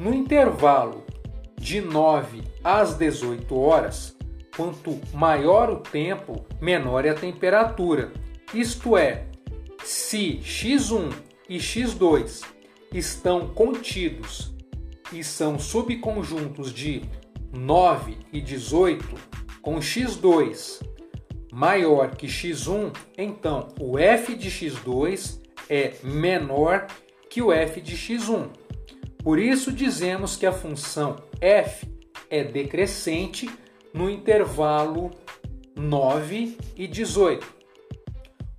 No intervalo de 9 às 18 horas, quanto maior o tempo, menor é a temperatura. Isto é, se x1 e x2 estão contidos e são subconjuntos de 9 e 18, com x2 maior que x1, então o f de x2 é menor que o f de x1. Por isso dizemos que a função f é decrescente no intervalo 9 e 18.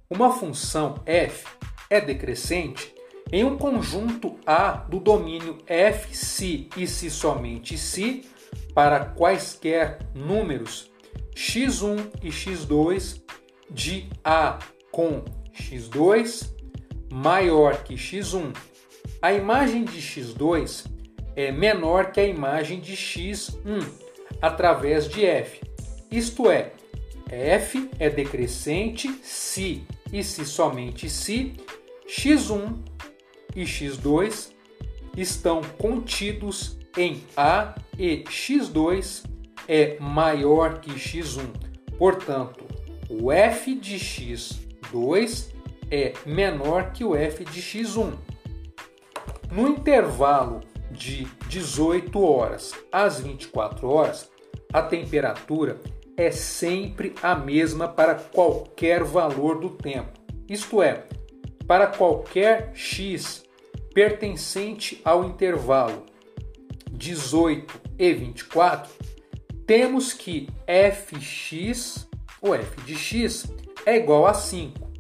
Uma função f é decrescente em um conjunto A do domínio f se e se somente se para quaisquer números x1 e x2 de A com x2 maior que x1. A imagem de x2 é menor que a imagem de x1 através de f. Isto é, f é decrescente se e se somente se x1 e x2 estão contidos em A e x2 é maior que x1. Portanto, o f de x2 é menor que o f de x1. No intervalo de 18 horas às 24 horas, a temperatura é sempre a mesma para qualquer valor do tempo. Isto é, para qualquer x pertencente ao intervalo 18 e 24, temos que fx, ou f de x, é igual a 5.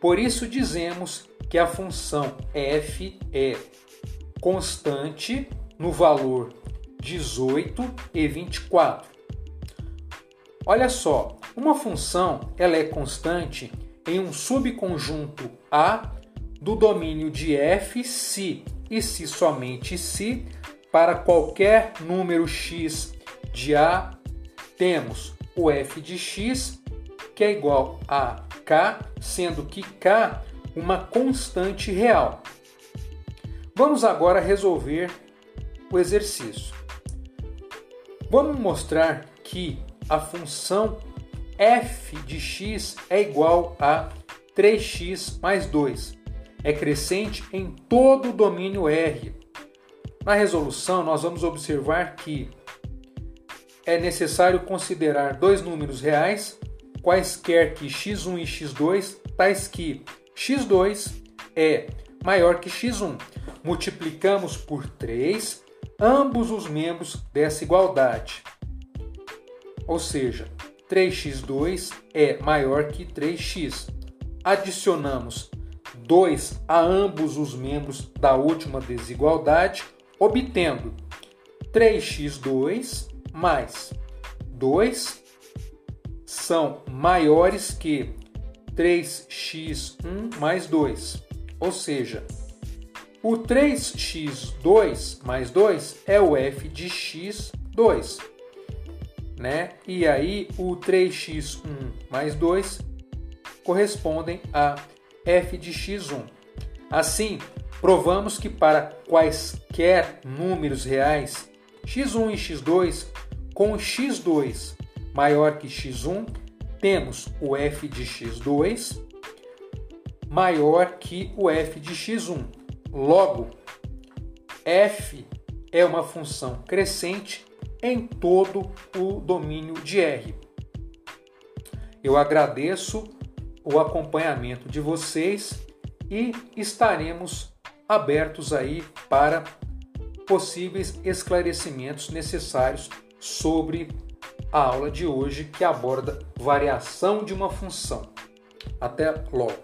Por isso dizemos que a função f é constante no valor 18 e 24. Olha só, uma função ela é constante em um subconjunto A do domínio de f se e se somente se para qualquer número x de A temos o f de x que é igual a k, sendo que k uma constante real. Vamos agora resolver o exercício. Vamos mostrar que a função f de x é igual a 3x mais 2. É crescente em todo o domínio R. Na resolução, nós vamos observar que é necessário considerar dois números reais, quaisquer que x1 e x2, tais que x2 é maior que x1. Multiplicamos por 3 ambos os membros dessa igualdade. Ou seja, 3x2 é maior que 3x. Adicionamos 2 a ambos os membros da última desigualdade, obtendo 3x2 mais 2 são maiores que 3x1 mais 2. Ou seja, o 3x2 mais 2 é o f de x2, né? E aí o 3x1 mais 2 correspondem a f de x1. Assim, provamos que para quaisquer números reais, x1 e x2 com x2 maior que x1, temos o f de x2 maior que o f de x1. Logo, f é uma função crescente em todo o domínio de R. Eu agradeço o acompanhamento de vocês e estaremos abertos aí para possíveis esclarecimentos necessários sobre a aula de hoje que aborda variação de uma função. Até logo!